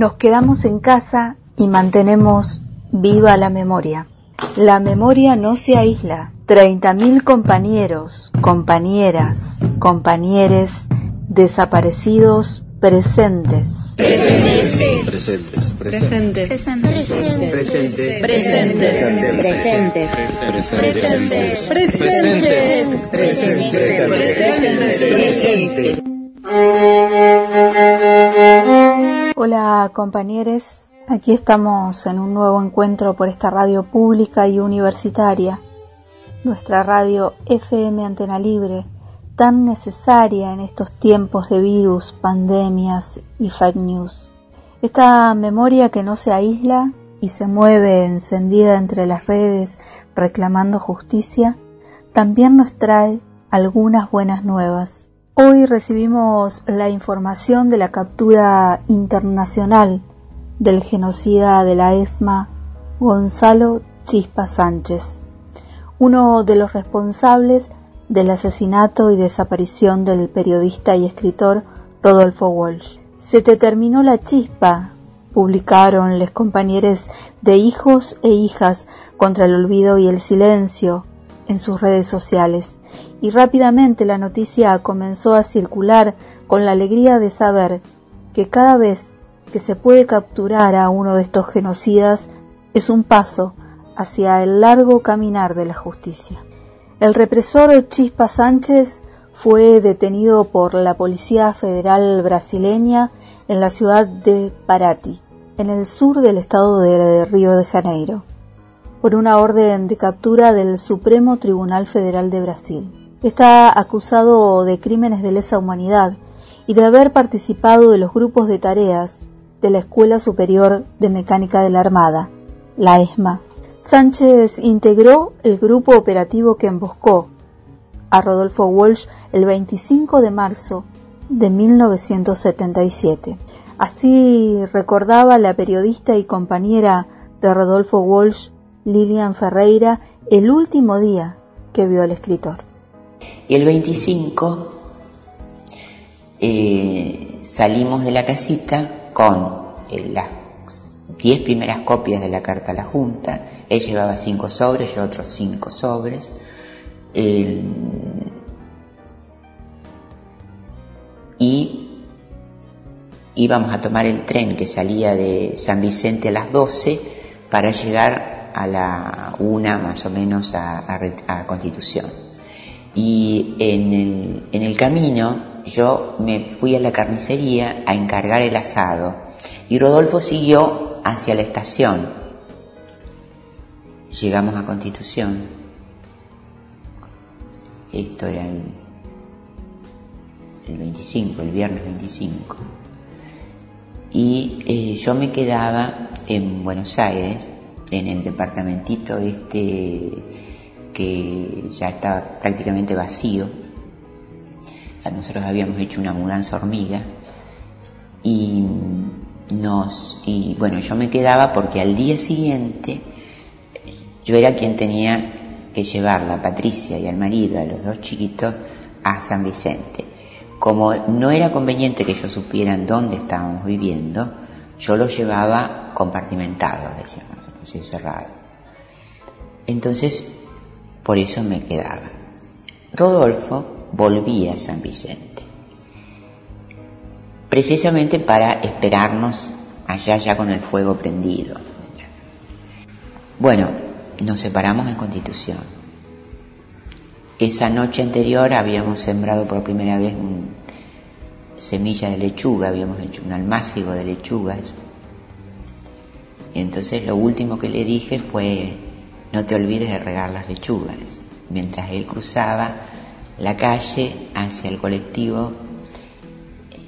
Nos quedamos en casa y mantenemos viva la memoria. La memoria no se aísla. 30.000 compañeros, compañeras, compañeres desaparecidos presentes. Presentes. Presentes. Presentes. Presentes. Presentes. Presentes. Presentes. Presentes. Presentes. Presentes. Hola compañeros, aquí estamos en un nuevo encuentro por esta radio pública y universitaria, nuestra radio FM Antena Libre, tan necesaria en estos tiempos de virus, pandemias y fake news. Esta memoria que no se aísla y se mueve encendida entre las redes reclamando justicia, también nos trae algunas buenas nuevas. Hoy recibimos la información de la captura internacional del genocida de la ESMA, Gonzalo Chispa Sánchez, uno de los responsables del asesinato y desaparición del periodista y escritor Rodolfo Walsh. Se te terminó la chispa, publicaron los compañeros de hijos e hijas contra el olvido y el silencio en sus redes sociales y rápidamente la noticia comenzó a circular con la alegría de saber que cada vez que se puede capturar a uno de estos genocidas es un paso hacia el largo caminar de la justicia. El represor Chispa Sánchez fue detenido por la Policía Federal brasileña en la ciudad de Paraty, en el sur del estado de Río de Janeiro, por una orden de captura del Supremo Tribunal Federal de Brasil. Está acusado de crímenes de lesa humanidad y de haber participado de los grupos de tareas de la Escuela Superior de Mecánica de la Armada, la ESMA. Sánchez integró el grupo operativo que emboscó a Rodolfo Walsh el 25 de marzo de 1977. Así recordaba la periodista y compañera de Rodolfo Walsh, Lilian Ferreira, el último día que vio al escritor. Y el 25 eh, salimos de la casita con eh, las 10 primeras copias de la carta a la Junta. Él llevaba 5 sobres, yo otros 5 sobres. Y íbamos a tomar el tren que salía de San Vicente a las 12 para llegar a la una más o menos a, Constitución. Y en el, en el camino yo me fui a la carnicería a encargar el asado y Rodolfo siguió hacia la estación. Llegamos a Constitución. Esto era el, el 25, el viernes 25. Y eh, yo me quedaba en Buenos Aires, en el departamentito este que ya estaba prácticamente vacío. Nosotros habíamos hecho una mudanza hormiga y nos y bueno, yo me quedaba porque al día siguiente yo era quien tenía que llevarla a Patricia y al marido, a los dos chiquitos, a San Vicente. Como no era conveniente que ellos supieran dónde estábamos viviendo, yo los llevaba compartimentados, decíamos, así. Entonces por eso me quedaba. Rodolfo volvía a San Vicente, precisamente para esperarnos allá ya con el fuego prendido. Bueno, nos separamos en Constitución. Esa noche anterior habíamos sembrado por primera vez un, semilla de lechuga, habíamos hecho un almácigo de lechugas. Y entonces lo último que le dije fue, no te olvides de regar las lechugas. Mientras él cruzaba la calle hacia el colectivo,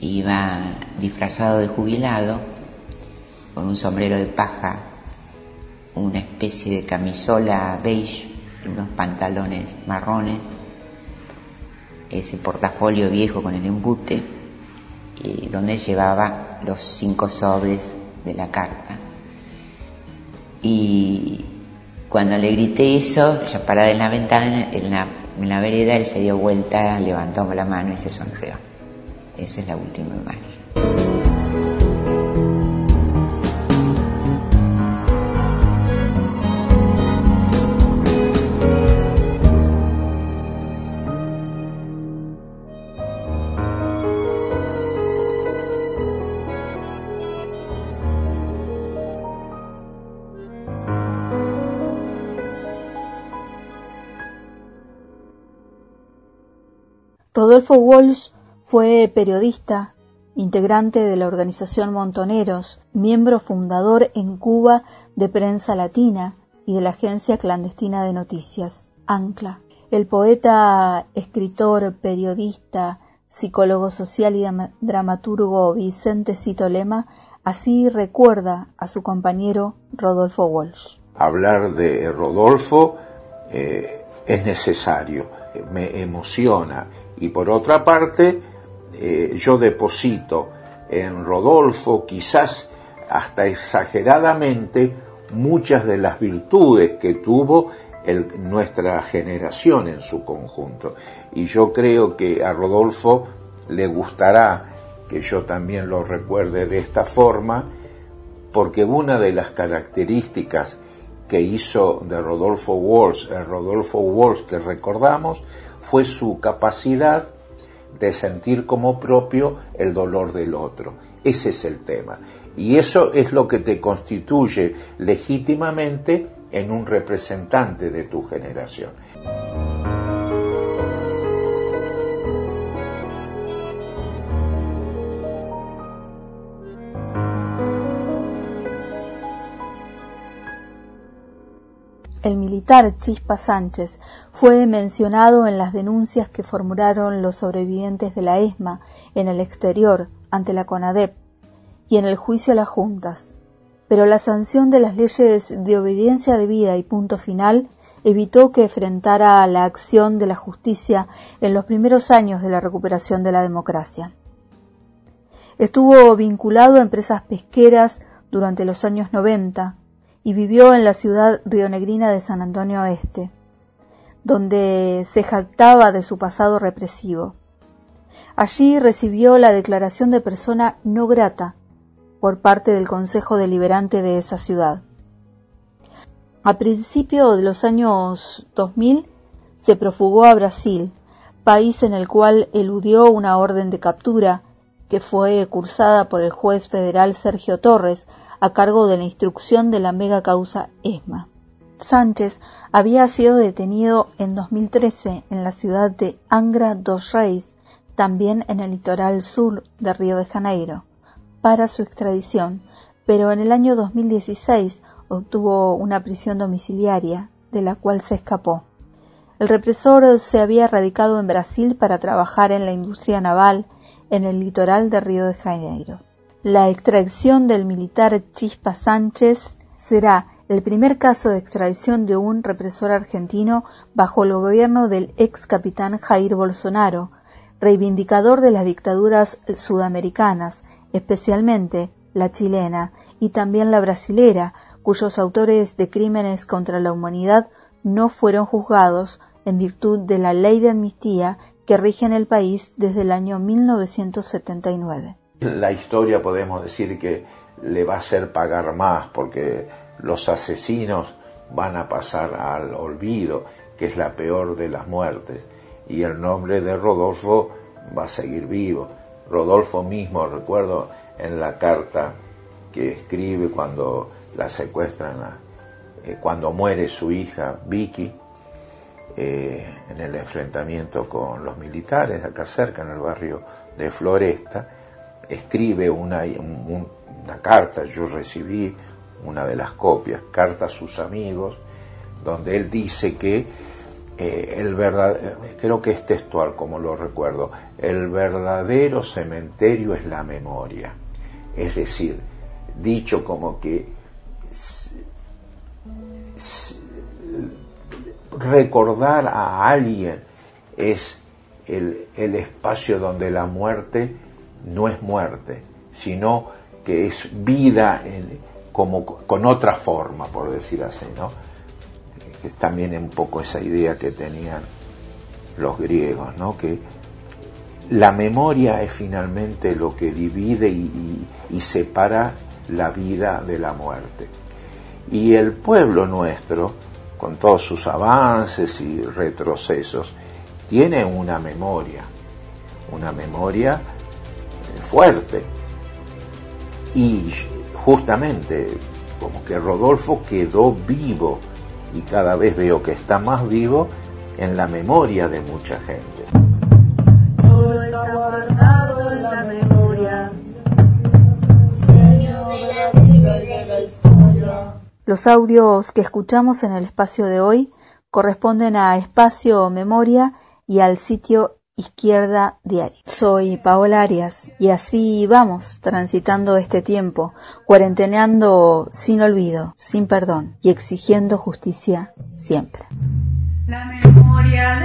iba disfrazado de jubilado, con un sombrero de paja, una especie de camisola beige, unos pantalones marrones, ese portafolio viejo con el embute, y donde llevaba los cinco sobres de la carta. Y cuando le grité eso, ya parada en la ventana, en la, en la vereda, él se dio vuelta, levantó la mano y se sonrió. Esa es la última imagen. Rodolfo Walsh fue periodista, integrante de la organización Montoneros, miembro fundador en Cuba de Prensa Latina y de la agencia clandestina de noticias, ANCLA. El poeta, escritor, periodista, psicólogo social y dramaturgo Vicente Cito Lema así recuerda a su compañero Rodolfo Walsh. Hablar de Rodolfo eh, es necesario, me emociona y por otra parte eh, yo deposito en Rodolfo quizás hasta exageradamente muchas de las virtudes que tuvo nuestra generación en su conjunto. Y yo creo que a Rodolfo le gustará que yo también lo recuerde de esta forma, porque una de las características que hizo de Rodolfo Walsh, el Rodolfo Walsh que recordamos, fue su capacidad de sentir como propio el dolor del otro. Ese es el tema. Y eso es lo que te constituye legítimamente en un representante de tu generación. El militar Chispa Sánchez fue mencionado en las denuncias que formularon los sobrevivientes de la ESMA en el exterior ante la CONADEP y en el juicio a las juntas, pero la sanción de las leyes de obediencia debida y punto final evitó que enfrentara la acción de la justicia en los primeros años de la recuperación de la democracia. Estuvo vinculado a empresas pesqueras durante los años 90, y vivió en la ciudad rionegrina de San Antonio Oeste, donde se jactaba de su pasado represivo. Allí recibió la declaración de persona no grata por parte del Consejo Deliberante de esa ciudad. A principios de los años 2000 se profugó a Brasil, país en el cual eludió una orden de captura que fue cursada por el juez federal Sergio Torres a cargo de la instrucción de la mega causa ESMA. Sánchez había sido detenido en 2013 en la ciudad de Angra dos Reis, también en el litoral sur de Río de Janeiro, para su extradición, pero en el año 2016 obtuvo una prisión domiciliaria, de la cual se escapó. El represor se había radicado en Brasil para trabajar en la industria naval en el litoral de Río de Janeiro. La extradición del militar Chispa Sánchez será el primer caso de extradición de un represor argentino bajo el gobierno del ex capitán Jair Bolsonaro, reivindicador de las dictaduras sudamericanas, especialmente la chilena y también la brasilera, cuyos autores de crímenes contra la humanidad no fueron juzgados en virtud de la ley de amnistía que rige en el país desde el año 1979. La historia podemos decir que le va a hacer pagar más porque los asesinos van a pasar al olvido, que es la peor de las muertes, y el nombre de Rodolfo va a seguir vivo. Rodolfo mismo, recuerdo en la carta que escribe cuando la secuestran, eh, cuando muere su hija Vicky, eh, en el enfrentamiento con los militares acá cerca, en el barrio de Floresta, escribe una, una carta, yo recibí una de las copias, carta a sus amigos, donde él dice que eh, el verdad, creo que es textual como lo recuerdo, el verdadero cementerio es la memoria. Es decir, dicho como que recordar a alguien es el, el espacio donde la muerte no es muerte, sino que es vida como con otra forma, por decir así, ¿no? Es también un poco esa idea que tenían los griegos, ¿no? Que la memoria es finalmente lo que divide y separa la vida de la muerte. Y el pueblo nuestro, con todos sus avances y retrocesos, tiene una memoria, una memoria fuerte. Y justamente, como que Rodolfo quedó vivo y cada vez veo que está más vivo en la memoria de mucha gente. Todo está guardado en la memoria. Los audios que escuchamos en el espacio de hoy corresponden a Espacio Memoria y al sitio Izquierda Diario. Soy Paola Arias y así vamos transitando este tiempo, cuarenteneando sin olvido, sin perdón y exigiendo justicia siempre. La memoria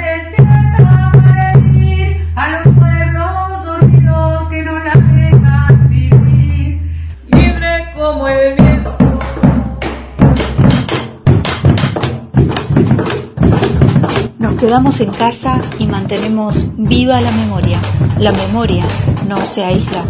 herir a los quedamos en casa y mantenemos viva la memoria. La memoria no se aísla.